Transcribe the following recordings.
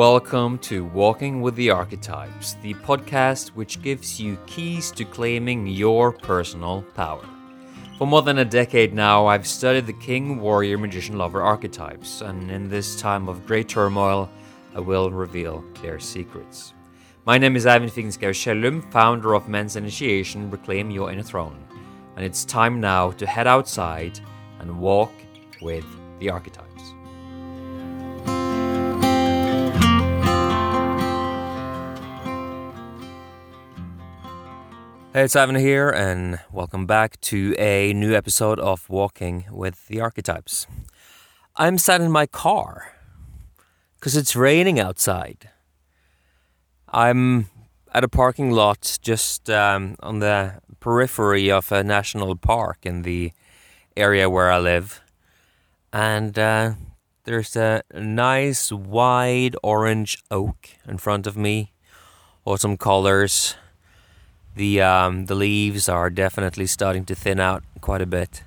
Welcome to Walking with the Archetypes, the podcast which gives you keys to claiming your personal power. For more than a decade now, I've studied the king, warrior, magician, lover archetypes, and in this time of great turmoil, I will reveal their secrets. My name is Ivan Figenschou Shellum, founder of Men's Initiation Reclaim Your Inner Throne, and it's time now to head outside and walk with the archetypes. Hey, it's Ivan here, and welcome back to a new episode of Walking with the Archetypes. I'm sat in my car because it's raining outside. I'm at a parking lot just um, on the periphery of a national park in the area where I live, and uh, there's a nice wide orange oak in front of me, autumn colors the um, the leaves are definitely starting to thin out quite a bit.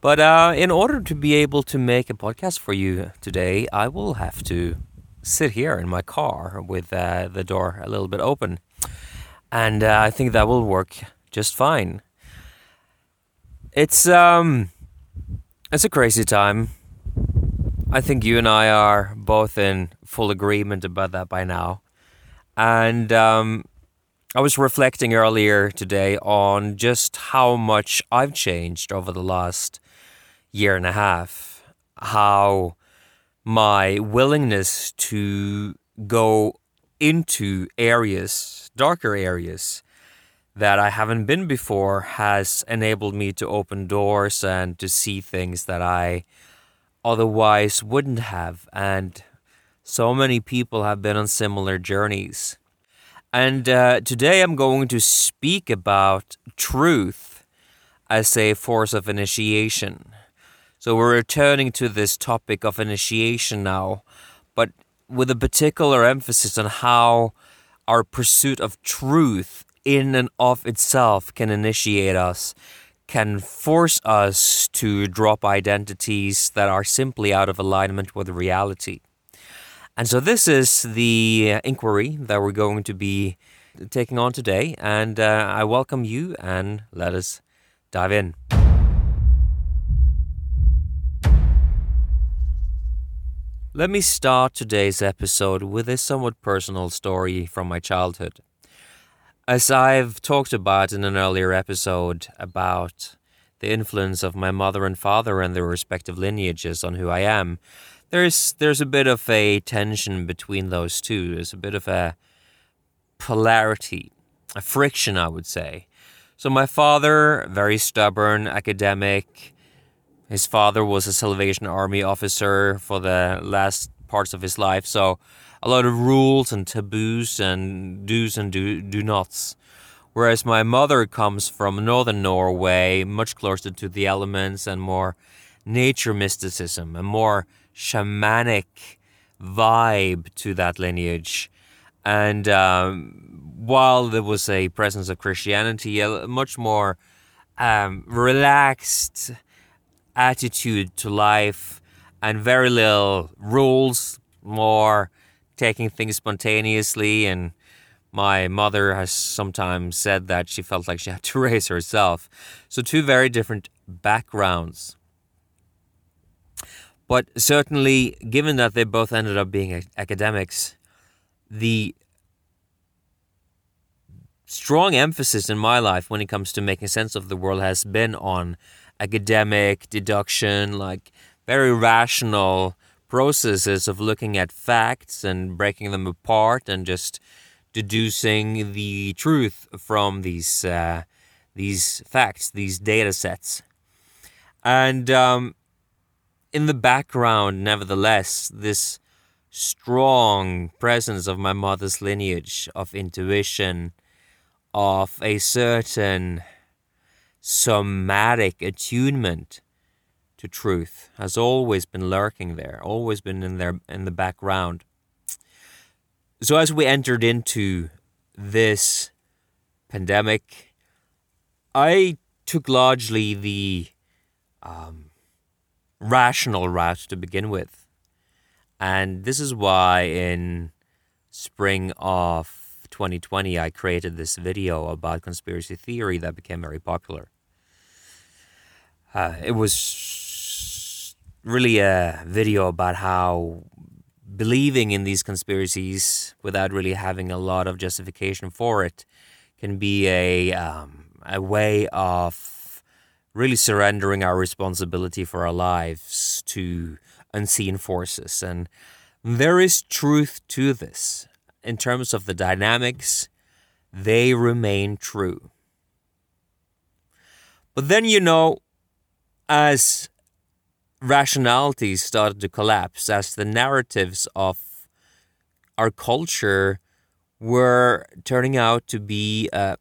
But uh, in order to be able to make a podcast for you today, I will have to sit here in my car with uh, the door a little bit open, and uh, I think that will work just fine. It's um, it's a crazy time. I think you and I are both in full agreement about that by now, and um, I was reflecting earlier today on just how much I've changed over the last year and a half. How my willingness to go into areas, darker areas that I haven't been before, has enabled me to open doors and to see things that I otherwise wouldn't have. And so many people have been on similar journeys. And uh, today I'm going to speak about truth as a force of initiation. So we're returning to this topic of initiation now, but with a particular emphasis on how our pursuit of truth in and of itself can initiate us, can force us to drop identities that are simply out of alignment with reality. And so this is the inquiry that we're going to be taking on today. And uh, I welcome you and let us dive in. Let me start today's episode with a somewhat personal story from my childhood. As I've talked about in an earlier episode about the influence of my mother and father and their respective lineages on who I am, there's there's a bit of a tension between those two. There's a bit of a polarity, a friction, I would say. So my father, very stubborn academic. His father was a Salvation Army officer for the last parts of his life, so a lot of rules and taboos and do's and do, do nots. Whereas my mother comes from northern Norway, much closer to the elements and more nature mysticism, and more shamanic vibe to that lineage. And um, while there was a presence of Christianity, a much more um, relaxed attitude to life and very little rules, more taking things spontaneously. And my mother has sometimes said that she felt like she had to raise herself. So, two very different backgrounds. But certainly, given that they both ended up being academics, the strong emphasis in my life when it comes to making sense of the world has been on academic deduction, like very rational processes of looking at facts and breaking them apart and just deducing the truth from these uh, these facts, these data sets. And um, in the background, nevertheless, this strong presence of my mother's lineage of intuition, of a certain somatic attunement to truth has always been lurking there, always been in there in the background. So as we entered into this pandemic, I took largely the um, rational route to begin with. And this is why in spring of 2020 I created this video about conspiracy theory that became very popular. Uh, it was really a video about how believing in these conspiracies without really having a lot of justification for it can be a um, a way of really surrendering our responsibility for our lives to unseen forces. And there is truth to this. In terms of the dynamics they remain true. But then you know as rationality started to collapse, as the narratives of our culture were turning out to be uh,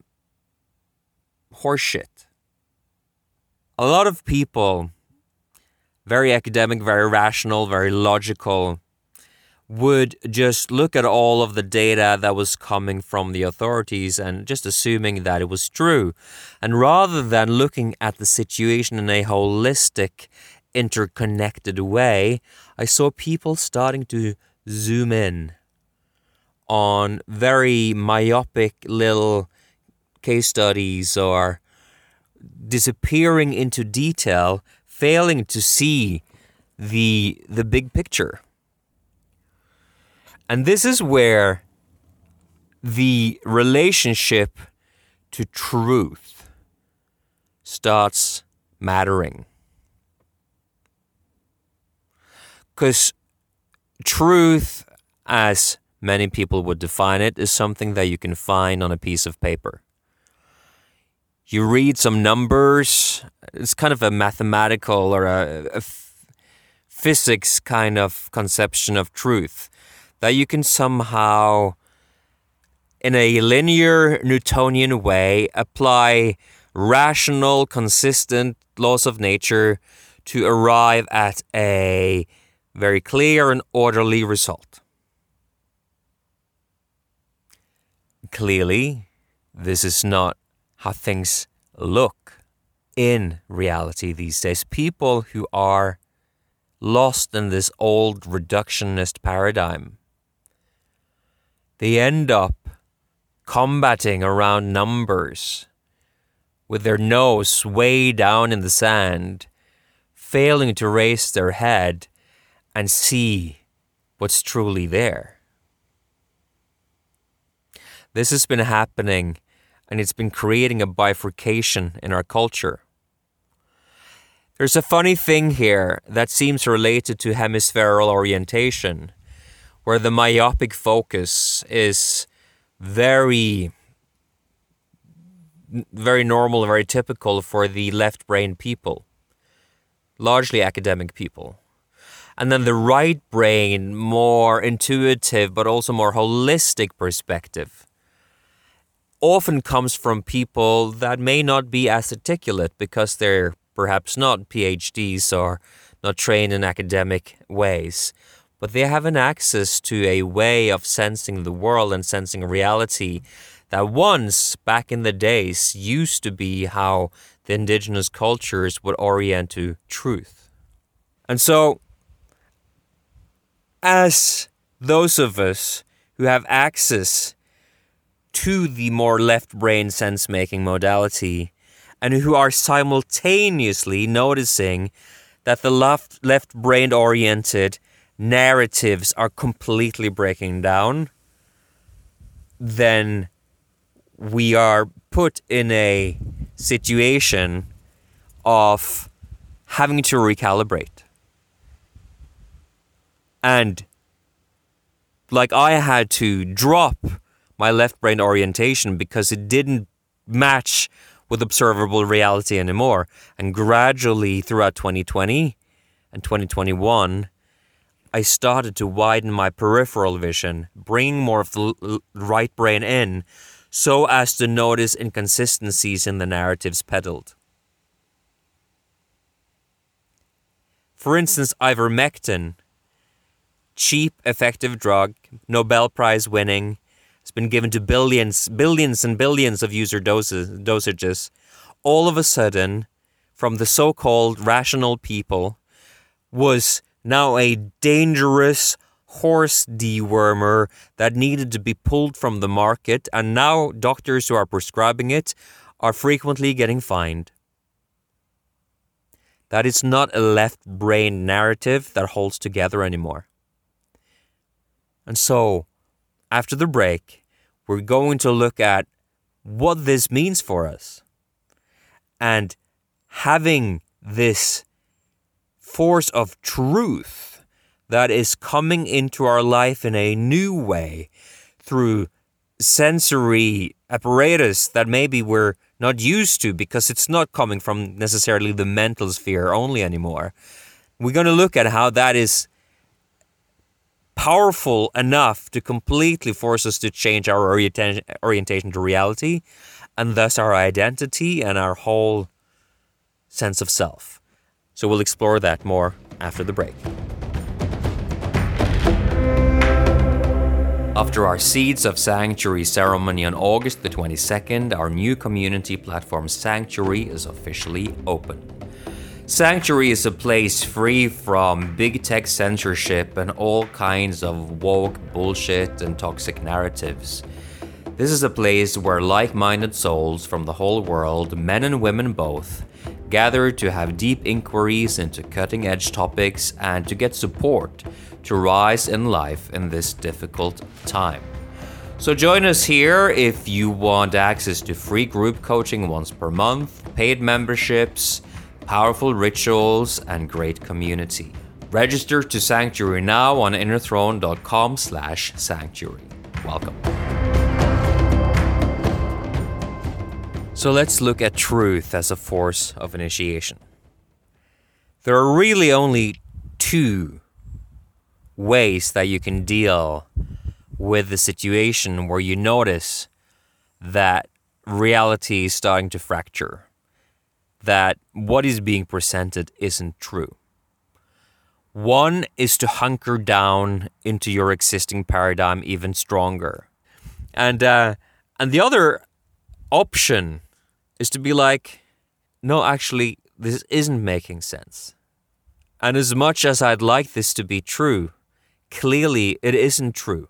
horseshit. A lot of people, very academic, very rational, very logical, would just look at all of the data that was coming from the authorities and just assuming that it was true. And rather than looking at the situation in a holistic, interconnected way, I saw people starting to zoom in on very myopic little case studies or disappearing into detail, failing to see the the big picture. And this is where the relationship to truth starts mattering. Because truth, as many people would define it, is something that you can find on a piece of paper. You read some numbers, it's kind of a mathematical or a, a physics kind of conception of truth that you can somehow, in a linear Newtonian way, apply rational, consistent laws of nature to arrive at a very clear and orderly result. Clearly, this is not how things look in reality these days. People who are lost in this old reductionist paradigm they end up combating around numbers with their nose way down in the sand, failing to raise their head and see what's truly there. This has been happening and it's been creating a bifurcation in our culture. There's a funny thing here that seems related to hemispherical orientation where the myopic focus is very very normal very typical for the left brain people largely academic people and then the right brain more intuitive but also more holistic perspective often comes from people that may not be as articulate because they're perhaps not PhDs or not trained in academic ways but they have an access to a way of sensing the world and sensing reality that once back in the days used to be how the indigenous cultures would orient to truth. And so, as those of us who have access to the more left brain sense making modality and who are simultaneously noticing that the left left brain oriented narratives are completely breaking down, then we are put in a situation of having to recalibrate. And like I had to drop my left brain orientation because it didn't match with observable reality anymore. And gradually throughout 2020 and 2021, I started to widen my peripheral vision, bring more of the right brain in, so as to notice inconsistencies in the narratives peddled. For instance, ivermectin, cheap, effective drug, Nobel Prize winning, has been given to billions, billions and billions of user doses, dosages. All of a sudden, from the so called rational people, was now a dangerous, horse dewormer that needed to be pulled from the market, and now doctors who are prescribing it are frequently getting fined. That is not a left brain narrative that holds together anymore. And so, after the break, we're going to look at what this means for us. And having this force of truth that is coming into our life in a new way through sensory apparatus that maybe we're not used to because it's not coming from necessarily the mental sphere only anymore. We're going to look at how that is powerful enough to completely force us to change our orientation, orientation to reality and thus our identity and our whole sense of self. So we'll explore that more after the break. After our Seeds of Sanctuary ceremony on August the 22nd, our new community platform Sanctuary is officially open. Sanctuary is a place free from big tech censorship and all kinds of woke bullshit and toxic narratives. This is a place where like minded souls from the whole world, men and women both, gather to have deep inquiries into cutting edge topics and to get support to rise in life in this difficult time. So join us here if you want access to free group coaching once per month, paid memberships, powerful rituals, and great community. Register to Sanctuary now on innerthrone.com slash sanctuary. Welcome. So let's look at truth as a force of initiation. There are really only two ways that you can deal with the situation where you notice that reality is starting to fracture, that what is being presented isn't true. One is to hunker down into your existing paradigm even stronger. And, uh, and the other option is to be like, no, actually, this isn't making sense. And as much as I'd like this to be true, clearly it isn't true.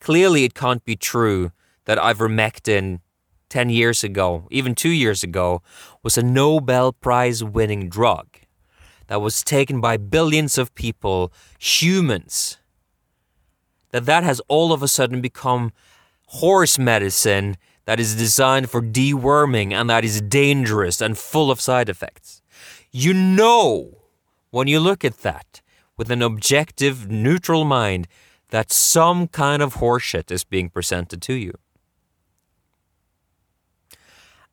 Clearly, it can't be true that ivermectin 10 years ago, even two years ago, was a Nobel Prize winning drug that was taken by billions of people, humans. That that has all of a sudden become horse medicine that is designed for deworming and that is dangerous and full of side effects. You know when you look at that with an objective, neutral mind that some kind of horseshit is being presented to you.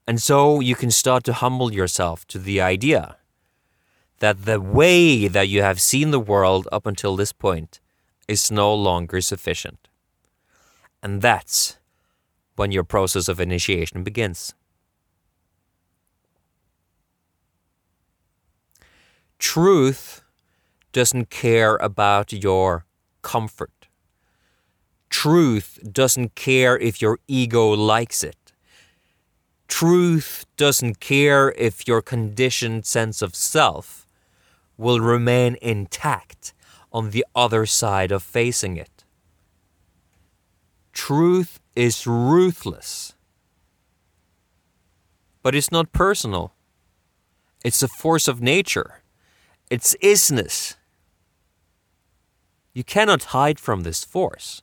And so you can start to humble yourself to the idea that the way that you have seen the world up until this point is no longer sufficient. And that's when your process of initiation begins. Truth doesn't care about your comfort. Truth doesn't care if your ego likes it. Truth doesn't care if your conditioned sense of self will remain intact on the other side of facing it. Truth is ruthless. But it's not personal. It's a force of nature. It's isness. You cannot hide from this force.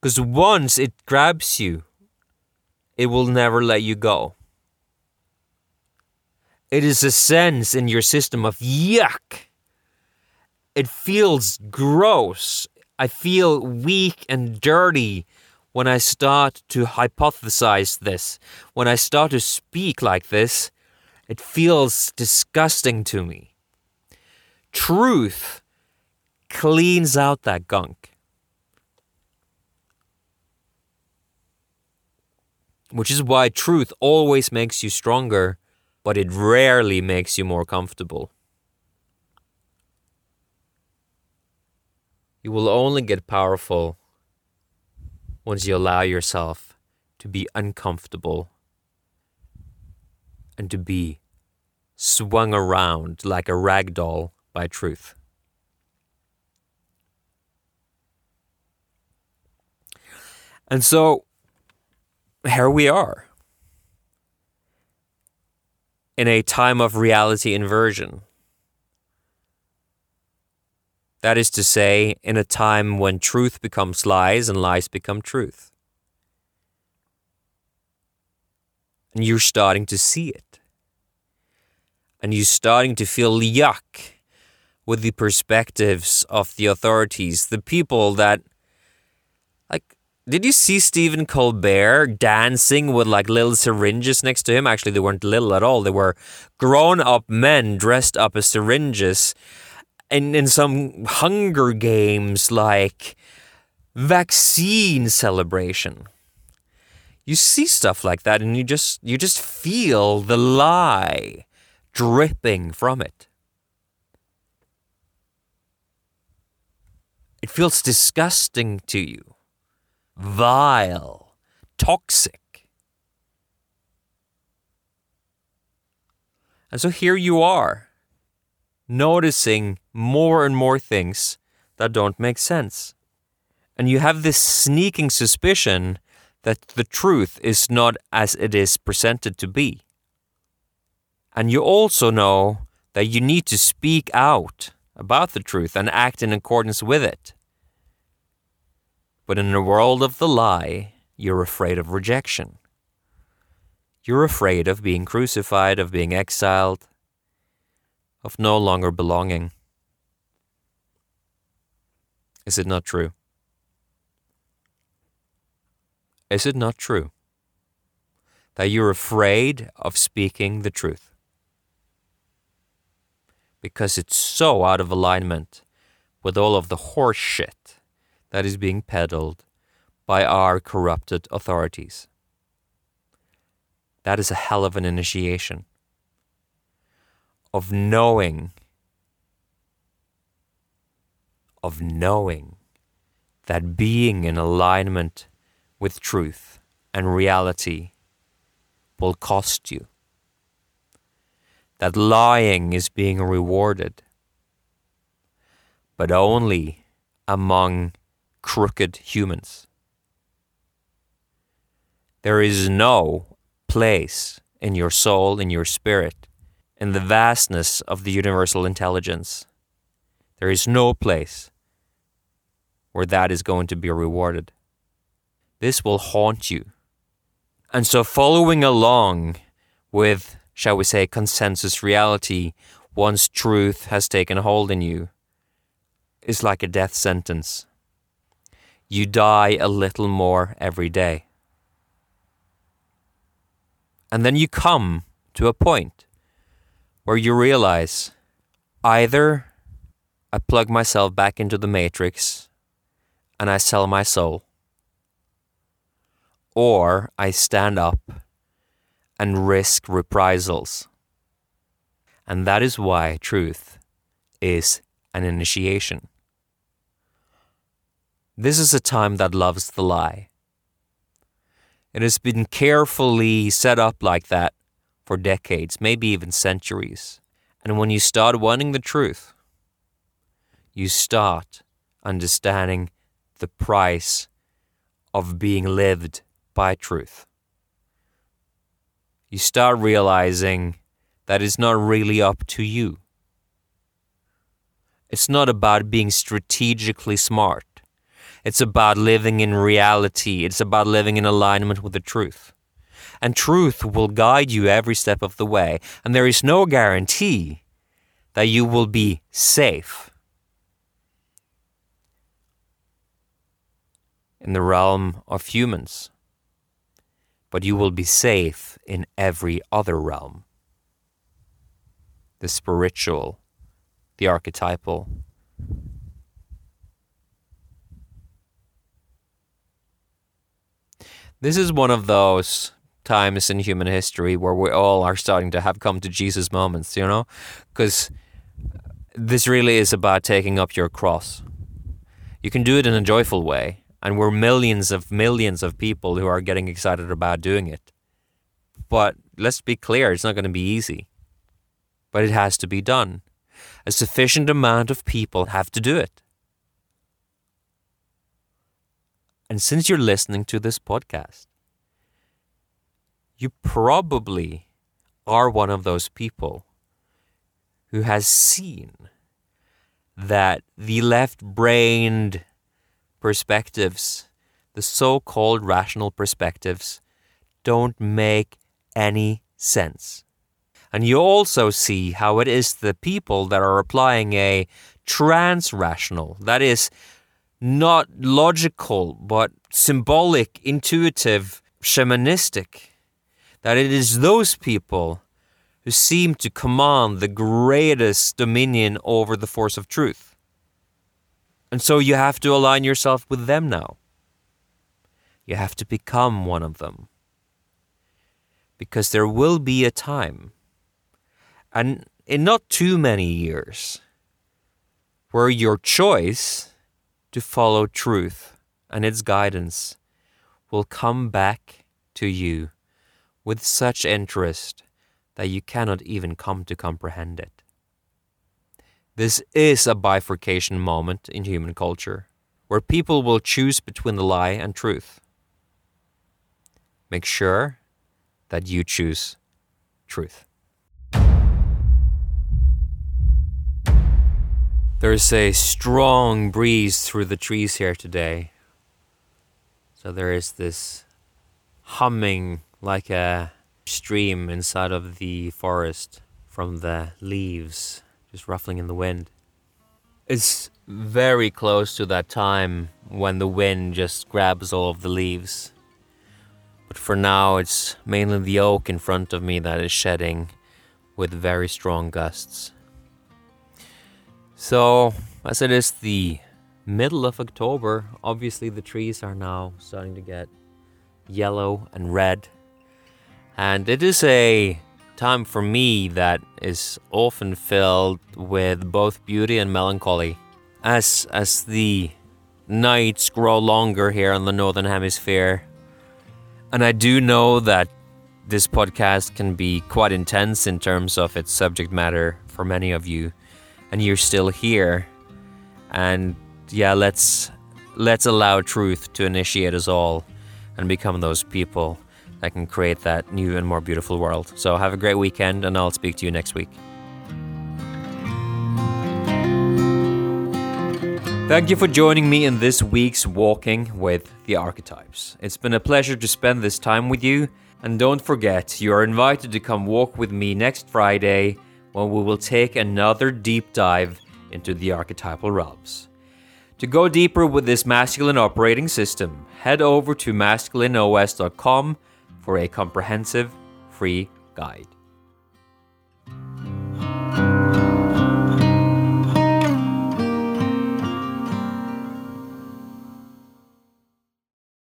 Because once it grabs you, it will never let you go. It is a sense in your system of yuck. It feels gross. I feel weak and dirty when I start to hypothesize this. When I start to speak like this, it feels disgusting to me. Truth cleans out that gunk. which is why truth always makes you stronger, but it rarely makes you more comfortable. You will only get powerful once you allow yourself to be uncomfortable and to be swung around like a rag doll by truth. And so here we are in a time of reality inversion. That is to say, in a time when truth becomes lies and lies become truth. And you're starting to see it. And you're starting to feel yuck with the perspectives of the authorities, the people that, did you see Stephen Colbert dancing with like little syringes next to him? Actually, they weren't little at all. They were grown up men dressed up as syringes in, in some Hunger Games like vaccine celebration. You see stuff like that and you just you just feel the lie dripping from it. It feels disgusting to you, vile, toxic. And so here you are, noticing more and more things that don't make sense. And you have this sneaking suspicion that the truth is not as it is presented to be. And you also know that you need to speak out about the truth and act in accordance with it. But in a world of the lie, you're afraid of rejection. You're afraid of being crucified, of being exiled, of no longer belonging. Is it not true? Is it not true that you're afraid of speaking the truth? because it's so out of alignment with all of the horse shit that is being peddled by our corrupted authorities. That is a hell of an initiation of knowing, of knowing that being in alignment with truth and reality will cost you that lying is being rewarded, but only among crooked humans. There is no place in your soul, in your spirit, in the vastness of the universal intelligence. There is no place where that is going to be rewarded. This will haunt you. And so, following along with shall we say, consensus reality once truth has taken hold in you is like a death sentence. You die a little more every day. And then you come to a point where you realize either I plug myself back into the matrix and I sell my soul, or I stand up and risk reprisals. And that is why truth is an initiation. This is a time that loves the lie. It has been carefully set up like that for decades, maybe even centuries. And when you start wanting the truth, you start understanding the price of being lived by truth you start realizing that it's not really up to you. It's not about being strategically smart. It's about living in reality. It's about living in alignment with the truth. And truth will guide you every step of the way. And there is no guarantee that you will be safe in the realm of humans but you will be safe in every other realm the spiritual, the archetypal. This is one of those times in human history where we all are starting to have come to Jesus moments, you know? Because this really is about taking up your cross. You can do it in a joyful way, and we're millions of millions of people who are getting excited about doing it. But let's be clear, it's not going to be easy. But it has to be done. A sufficient amount of people have to do it. And since you're listening to this podcast, you probably are one of those people who has seen that the left brained perspectives, the so called rational perspectives, don't make any sense. And you also see how it is the people that are applying a trans rational, that is, not logical, but symbolic, intuitive, shamanistic, that it is those people who seem to command the greatest dominion over the force of truth. And so you have to align yourself with them now. You have to become one of them. Because there will be a time, and in not too many years, where your choice to follow truth and its guidance will come back to you with such interest that you cannot even come to comprehend it. This is a bifurcation moment in human culture where people will choose between the lie and truth. Make sure that you choose truth. There's a strong breeze through the trees here today. So there is this humming like a stream inside of the forest from the leaves just ruffling in the wind. It's very close to that time when the wind just grabs all of the leaves. But for now, it's mainly the oak in front of me that is shedding with very strong gusts. So, as it is the middle of October, obviously the trees are now starting to get yellow and red and it is a time for me that is often filled with both beauty and melancholy. As as the nights grow longer here in the northern hemisphere. And I do know that this podcast can be quite intense in terms of its subject matter for many of you and you're still here. And yeah, let's let's allow truth to initiate us all and become those people that can create that new and more beautiful world. So have a great weekend, and I'll speak to you next week. Thank you for joining me in this week's Walking with the Archetypes. It's been a pleasure to spend this time with you, and don't forget, you are invited to come walk with me next Friday when we will take another deep dive into the archetypal realms. To go deeper with this masculine operating system, head over to masculineos.com for a comprehensive free guide.